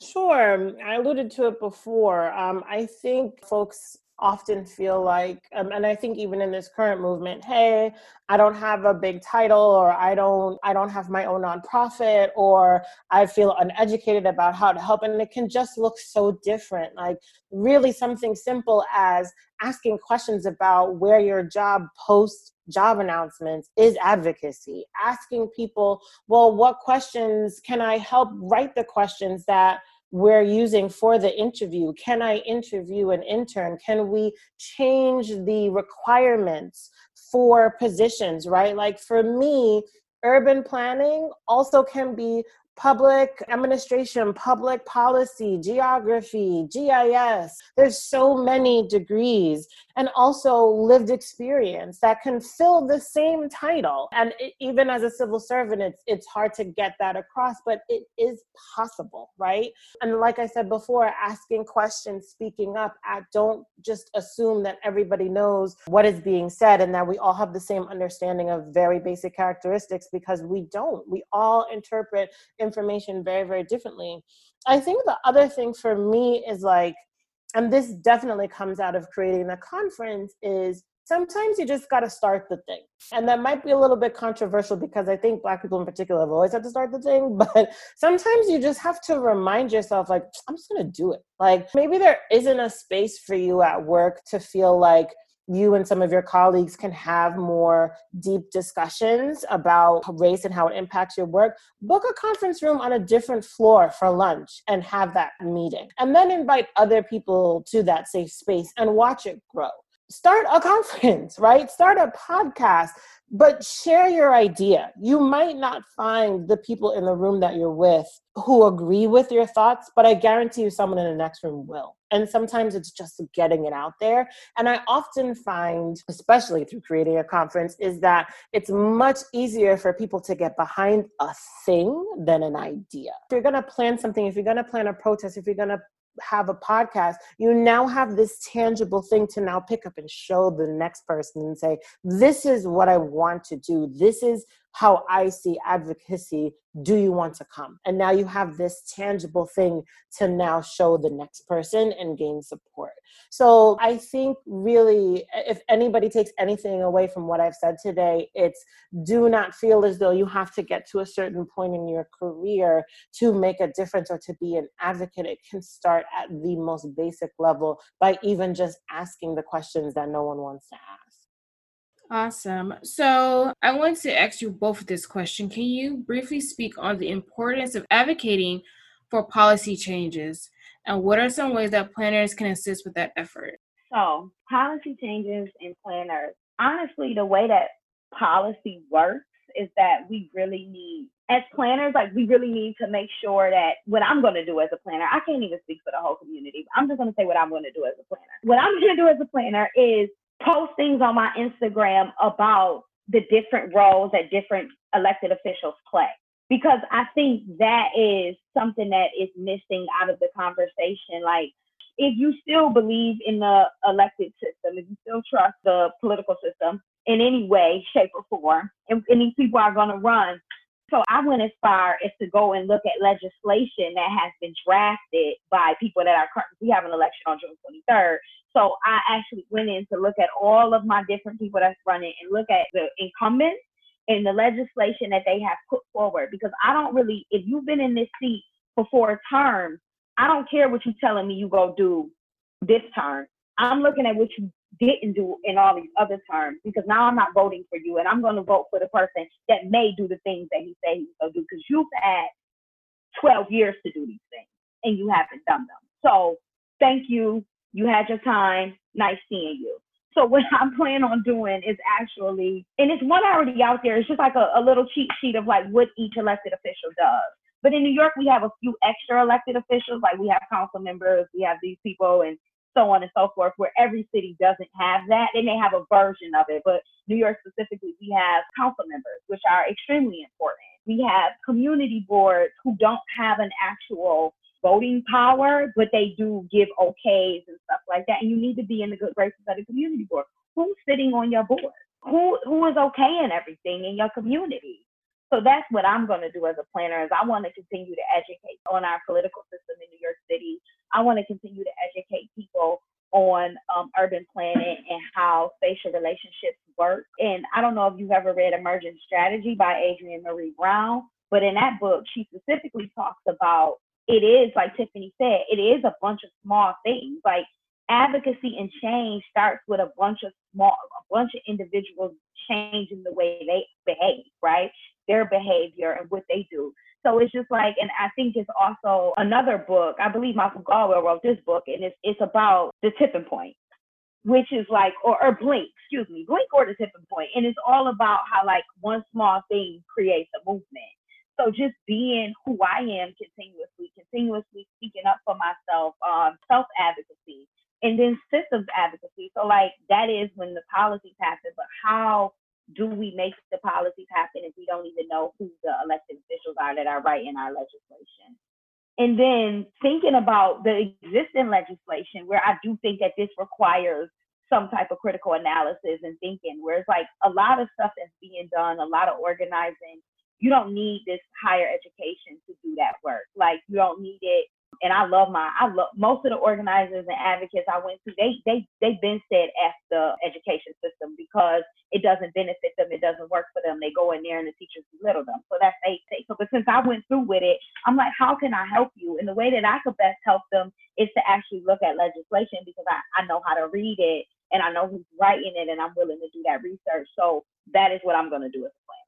Sure. I alluded to it before. Um, I think folks often feel like um, and i think even in this current movement hey i don't have a big title or i don't i don't have my own nonprofit or i feel uneducated about how to help and it can just look so different like really something simple as asking questions about where your job posts job announcements is advocacy asking people well what questions can i help write the questions that we're using for the interview. Can I interview an intern? Can we change the requirements for positions, right? Like for me, urban planning also can be public administration, public policy, geography, GIS. There's so many degrees and also lived experience that can fill the same title. And it, even as a civil servant, it's, it's hard to get that across, but it is possible, right? And like I said before, asking questions, speaking up, I don't just assume that everybody knows what is being said and that we all have the same understanding of very basic characteristics because we don't. We all interpret information very, very differently. I think the other thing for me is like, and this definitely comes out of creating the conference, is sometimes you just got to start the thing. And that might be a little bit controversial because I think Black people in particular have always had to start the thing. [laughs] But sometimes you just have to remind yourself, like, I'm just going to do it. Like, maybe there isn't a space for you at work to feel like you and some of your colleagues can have more deep discussions about race and how it impacts your work, book a conference room on a different floor for lunch and have that meeting. And then invite other people to that safe space and watch it grow. Start a [laughs] conference, right? Start a podcast but share your idea. You might not find the people in the room that you're with who agree with your thoughts, but I guarantee you someone in the next room will. And sometimes it's just getting it out there. And I often find, especially through creating a conference, is that it's much easier for people to get behind a thing than an idea. If you're to plan something, if you're to plan a protest, if you're to have a podcast, you now have this tangible thing to now pick up and show the next person and say, This is what I want to do. This is how I see advocacy. Do you want to come? And now you have this tangible thing to now show the next person and gain support. So I think really, if anybody takes anything away from what I've said today, it's do not feel as though you have to get to a certain point in your career to make a difference or to be an advocate. It can start at the most basic level by even just asking the questions that no one wants to ask.
Awesome. So I want to ask you both this question. Can you briefly speak on the importance of advocating for policy changes? And what are some ways that planners can assist with that effort?
So, policy changes and planners. Honestly, the way that policy works is that we really need, as planners, like we really need to make sure that what I'm going to do as a planner, I can't even speak for the whole community. I'm just going to say what I'm going to do as a planner. What I'm going to do as a planner is post things on my Instagram about the different roles that different elected officials play. Because I think that is something that is missing out of the conversation. Like, if you still believe in the elected system, if you still trust the political system in any way, shape, or form, and, and these people are going to run. So I went as far as to go and look at legislation that has been drafted by people that are currently, we have an election on June 23rd, so I actually went in to look at all of my different people that's running and look at the incumbents and the legislation that they have put forward. Because I don't really, if you've been in this seat for four terms, I don't care what you're telling me you go do this term. I'm looking at what you didn't do in all these other terms because now I'm not voting for you and I'm going to vote for the person that may do the things that he said he's going to do because you've had 12 years to do these things and you haven't done them. So thank you you had your time. Nice seeing you. So what [laughs] I'm planning on doing is actually, and it's one already out there. It's just like a, a little cheat sheet of like what each elected official does. But in New York, we have a few extra elected officials. Like we have council members, we have these people, and so on and so forth. Where every city doesn't have that, they may have a version of it. But New York specifically, we have council members, which are extremely important. We have community boards who don't have an actual voting power, but they do give okays and stuff like that. And you need to be in the good graces of the community board. Who's sitting on your board? Who who is okaying everything in your community? So that's what I'm going to do as a planner. Is I want to continue to educate on our political system in New York City. I want to continue to educate people on um, urban planning and how spatial relationships work. And I don't know if you've ever read Emergent Strategy by Adrienne Maree Brown, but in that book, she specifically talks about it is like Tiffany said, it is a bunch of small things. Like advocacy and change starts with a bunch of small, a bunch of individuals changing the way they behave, right? Their behavior and what they do. So it's just like, and I think it's also another book. I believe Malcolm Gladwell wrote this book, and it's it's about the tipping point, which is like, or, or blink, excuse me, blink or the tipping point, and it's all about how like one small thing creates a movement. So just being who I am continuously, continuously speaking up for myself, um, self advocacy, and then systems advocacy. So like that is when the policies happen, but how do we make the policies happen if we don't even know who the elected officials are that are writing our legislation? And then thinking about the existing legislation, where I do think that this requires some type of critical analysis and thinking, where it's like a lot of stuff that's being done, a lot of organizing you don't need this higher education to do that work. Like you don't need it. And I love my, I love most of the organizers and advocates I went to. They they they've been said f the education system because it doesn't benefit them, it doesn't work for them. They go in there and the teachers belittle them. So that's they say. So, but since I went through with it, I'm like, how can I help you? And the way that I could best help them is to actually look at legislation because I I know how to read it and I know who's writing it, and I'm willing to do that research. So that is what I'm to do as a planner.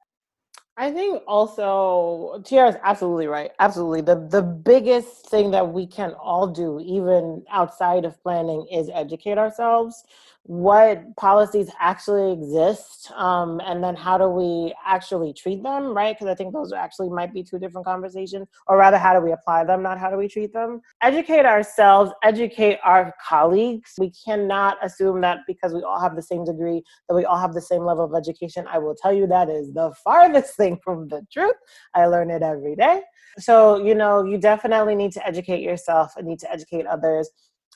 I think also Tiera is absolutely right. Absolutely. The the biggest thing that we can all do, even outside of planning, is educate ourselves what policies actually exist um, and then how do we actually treat them right? Because i think those actually might be two different conversations or rather how do we apply them not how do we treat them? Educate ourselves educate our colleagues. We cannot assume that because we all have the same degree that we all have the same level of education. I will tell you that is the [laughs] farthest thing from the truth. I learn it every day. So you know you definitely need to educate yourself and need to educate others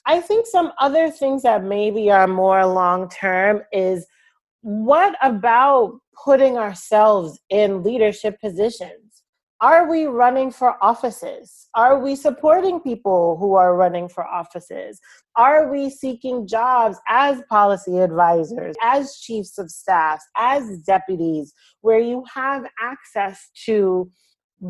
I think some other things that maybe are more long term is what about putting ourselves in leadership positions? Are we running for offices? Are we supporting people who are running for offices? Are we seeking jobs as policy advisors, as chiefs of staff, as deputies, where you have access to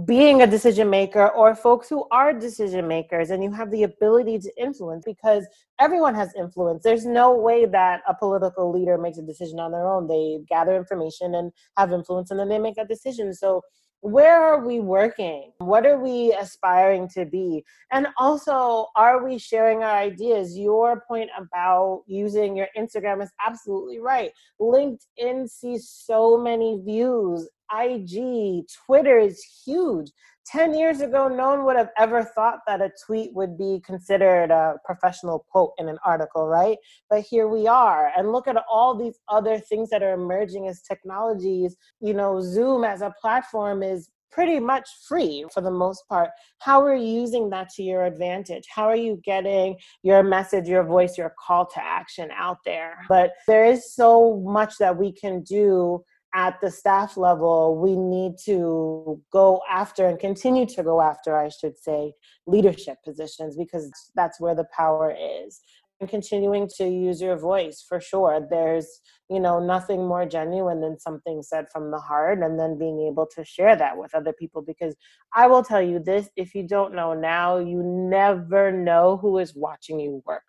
being a decision maker or folks who are decision makers and you have the ability to influence because everyone has influence. There's no way that a political leader makes a decision on their own. They gather information and have influence and then they make a decision. So where are we working? What are we aspiring to be? And also are we sharing our ideas? Your point about using your instagram is absolutely right. Linkedin sees so many views IG, Twitter is huge. 10 years ago, no one would have ever thought that a tweet would be considered a professional quote in an article, right? But here we are. And look at all these other things that are emerging as technologies. You know, Zoom as a platform is pretty much free for the most part. How are you using that to your advantage? How are you getting your message, your voice, your call to action out there? But there is so much that we can do at the staff level, we need to go after and continue to go after, I should say, leadership positions because that's where the power is. And continuing to use your voice for sure. There's, you know, nothing more genuine than something said from the heart and then being able to share that with other people. Because I will tell you this if you don't know now, you never know who is watching you work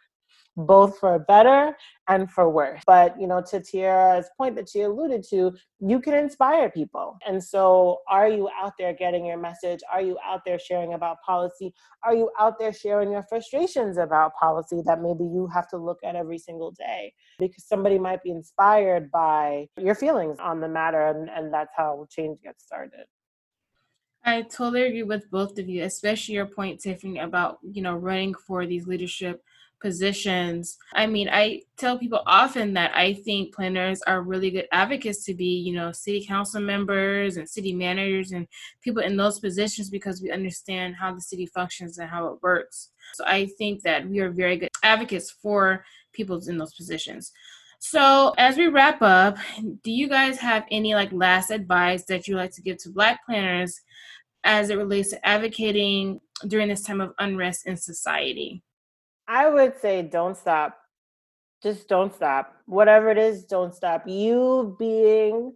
both for better and for worse. But, you know, to Tiera's point that she alluded to, you can inspire people. And so, are you out there getting your message? Are you out there sharing about policy? Are you out there sharing your frustrations about policy that maybe you have to look at every single day? Because somebody might be inspired by your feelings on the matter, and, and that's how change gets started.
I totally agree with both of you, especially your point, Tiffany, about you know running for these leadership positions. I mean, I tell people often that I think planners are really good advocates to be, you know, city council members and city managers and people in those positions because we understand how the city functions and how it works. So I think that we are very good advocates for people in those positions. So, as we wrap up, do you guys have any like last advice that you like to give to Black planners as it relates to advocating during this time of unrest in society?
I would say don't stop. Just don't stop. Whatever it is, don't stop. You being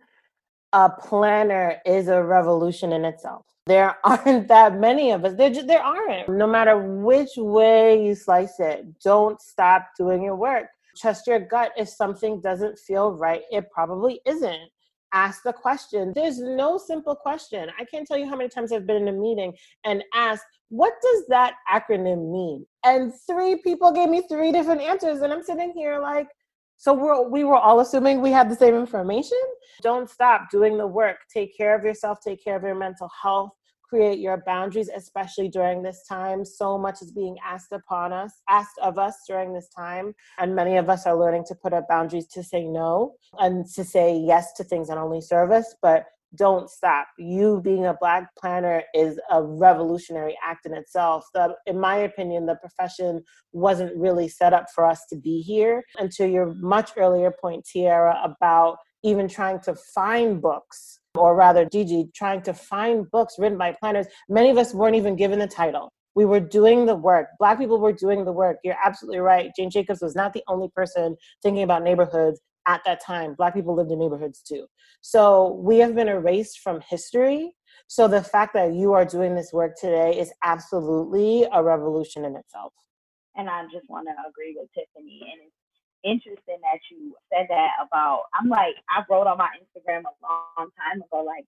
a planner is a revolution in itself. There [laughs] aren't that many of us. There, just, there aren't. No matter which way you slice it, don't stop doing your work. Trust your gut. If something doesn't feel right, it probably isn't ask the question. There's no simple question. I can't tell you how many times I've been in a meeting and asked, what does that acronym mean? And three people gave me three different answers. And I'm sitting here like, so we're, we were all assuming we had the same information. Don't stop doing the work. Take care of yourself, take care of your mental health, create your boundaries, especially during this time. So much is being asked upon us, asked of us during this time. And many of us are learning to put up boundaries to say no and to say yes to things that only serve us. But don't stop. You being a Black planner is a revolutionary act in itself. That, in my opinion, the profession wasn't really set up for us to be here. And to your much earlier point, Tiera, about even trying to find books or rather Gigi, trying to find books written by planners. Many of us weren't even given the title. We were doing the work. Black people were doing the work. You're absolutely right. Jane Jacobs was not the only person thinking about neighborhoods at that time. Black people lived in neighborhoods too. So we have been erased from history. So the fact that you are doing this work today is absolutely a revolution in itself.
And I just want to agree with Tiffany. And it's interesting that you said that about. I'm like, I wrote on my Instagram a long time ago, like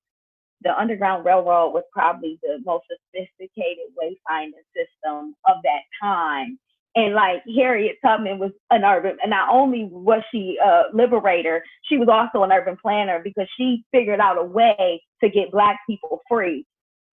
the Underground Railroad was probably the most sophisticated wayfinding system of that time. And like Harriet Tubman was an urban, and not only was she a liberator, she was also an urban planner because she figured out a way to get Black people free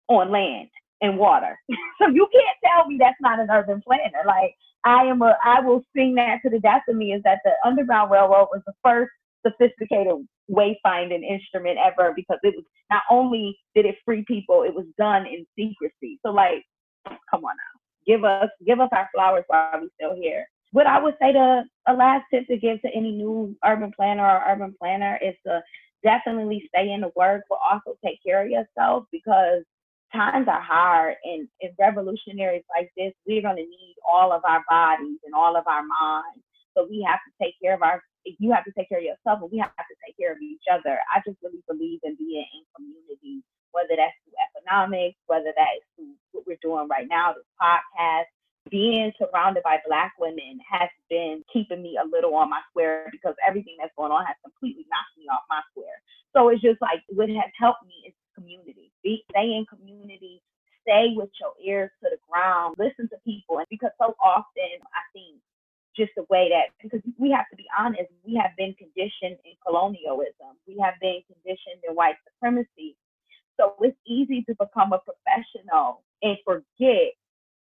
on land and water. [laughs] so you can't tell me that's not an urban planner. Like I am a, I will sing that to the death of me is that the Underground Railroad was the first sophisticated wayfinding instrument ever because it was not only did it free people, it was done in secrecy. So like, come on now, give us give us our flowers while we're still here. What I would say to a last tip to give to any new urban planner or urban planner is to definitely stay in the work, but also take care of yourself because times are hard and in revolutionaries like this, we're to need all of our bodies and all of our minds. So we have to take care of our, you have to take care of yourself and we have to take care of each other. I just really believe in being in community, whether that's through economics, whether that is through what we're doing right now, this podcast. Being surrounded by Black women has been keeping me a little on my square because everything that's going on has completely knocked me off my square. So it's just like what has helped me is community. Be, stay in community. Stay with your ears to the ground. Listen to people. And because so often I think just the way that because we have to be honest, we have been conditioned in colonialism. We have been conditioned in white supremacy. So it's easy to become a professional and forget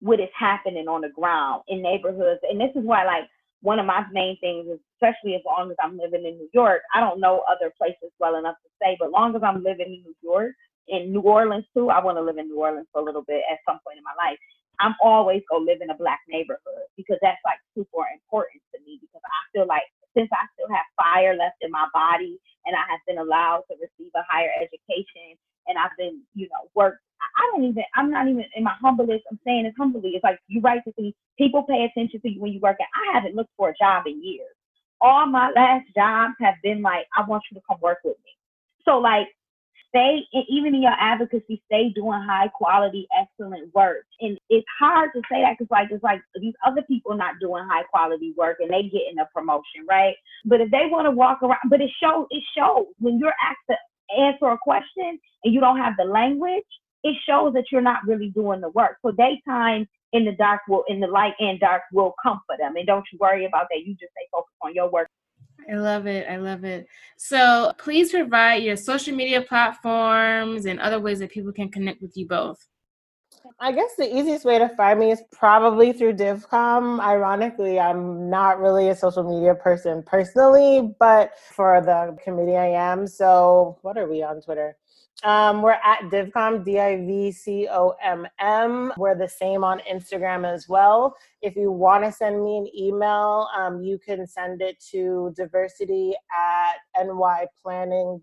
what is happening on the ground in neighborhoods. And this is why like one of my main things is especially as long as I'm living in New York, I don't know other places well enough to say, but long as I'm living in New York, in New Orleans too, I want to live in New Orleans for a little bit at some point in my life. I'm always gonna live in a black neighborhood because that's like super important to me because I feel like since I still have fire left in my body and I have been allowed to receive a higher education and I've been, you know, worked I don't even, I'm not even in my humblest, I'm saying it humbly. It's like you write to people pay attention to you when you work at, I haven't looked for a job in years. All my last jobs have been like, I want you to come work with me. So like, stay, even in your advocacy, stay doing high quality, excellent work. And it's hard to say that because like, it's like these other people not doing high quality work and they getting a promotion, right? But if they want to walk around, but it shows, it shows when you're asked to answer a question and you don't have the language, it shows that you're not really doing the work. So daytime in the dark will, in the light and dark will comfort them. And don't you worry about that. You just stay focused on your work.
I love it. I love it. So please provide your social media platforms and other ways that people can connect with you both.
I guess the easiest way to find me is probably through DivCom. Ironically, I'm not really a social media person personally, but for the committee I am. So, what are we on Twitter? Um, we're at DivCom, D I V C O M M. We're the same on Instagram as well. If you want to send me an email, um, you can send it to diversity at nyplanning.org,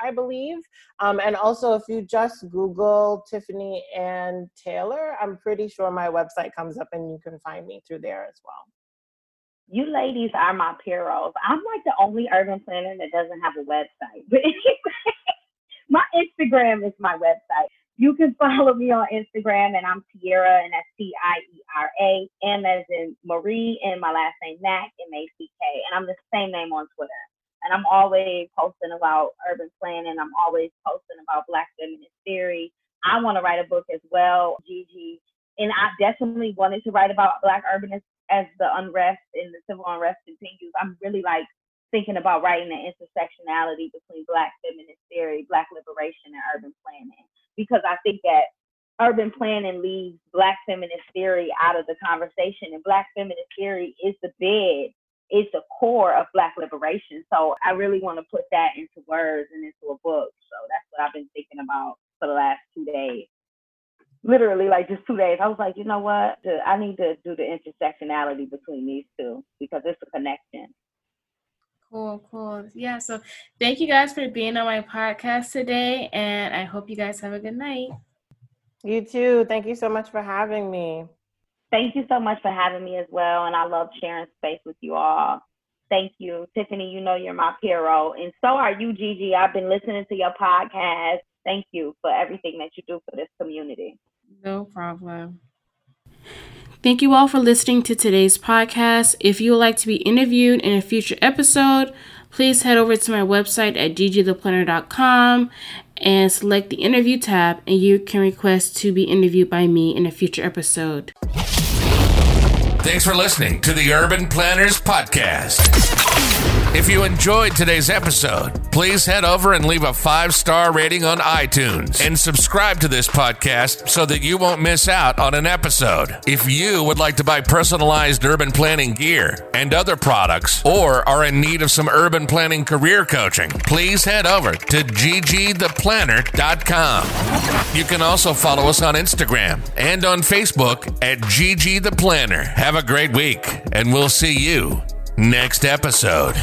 I believe. Um, and also, if you just Google Tiffany and Taylor, I'm pretty sure my website comes up and you can find me through there as well.
You ladies are my heroes. I'm like the only urban planner that doesn't have a website. [laughs] My Instagram is my website. You can follow me on Instagram, and I'm Tiera, and that's T I E R A, M as in Marie, and my last name Mack, M A C K, and I'm the same name on Twitter. And I'm always posting about urban planning. I'm always posting about Black feminist theory. I want to write a book as well, Gigi, and I definitely wanted to write about Black urbanists as the unrest and the civil unrest continues. I'm really like thinking about writing the intersectionality between Black feminist theory, Black liberation, and urban planning. Because I think that urban planning leaves Black feminist theory out of the conversation, and Black feminist theory is the bed, it's the core of Black liberation. So I really want to put that into words and into a book. So that's what I've been thinking about for the last two days. Literally, like just two days. I was like, you know what? I need to do the intersectionality between these two because it's a connection.
Cool, cool. Yeah, so thank you guys for being on my podcast today, and I hope you guys have a good night.
You too. Thank you so much for having me.
Thank you so much for having me as well, and I love sharing space with you all. Thank you. Tiffany, you know you're my hero, and so are you, Gigi. I've been listening to your podcast. Thank you for everything that you do for this community.
No problem. Thank you all for listening to today's podcast. If you would like to be interviewed in a future episode, please head over to my website at gigitheplanner.com and select the interview tab, and you can request to be interviewed by me in a future episode.
Thanks for listening to the Urban Planners Podcast. If you enjoyed today's episode, please head over and leave a five star rating on iTunes and subscribe to this podcast so that you won't miss out on an episode. If you would like to buy personalized urban planning gear and other products or are in need of some urban planning career coaching, please head over to gigitheplanner.com. You can also follow us on Instagram and on Facebook at gigitheplanner. Have a great week, and we'll see you next episode.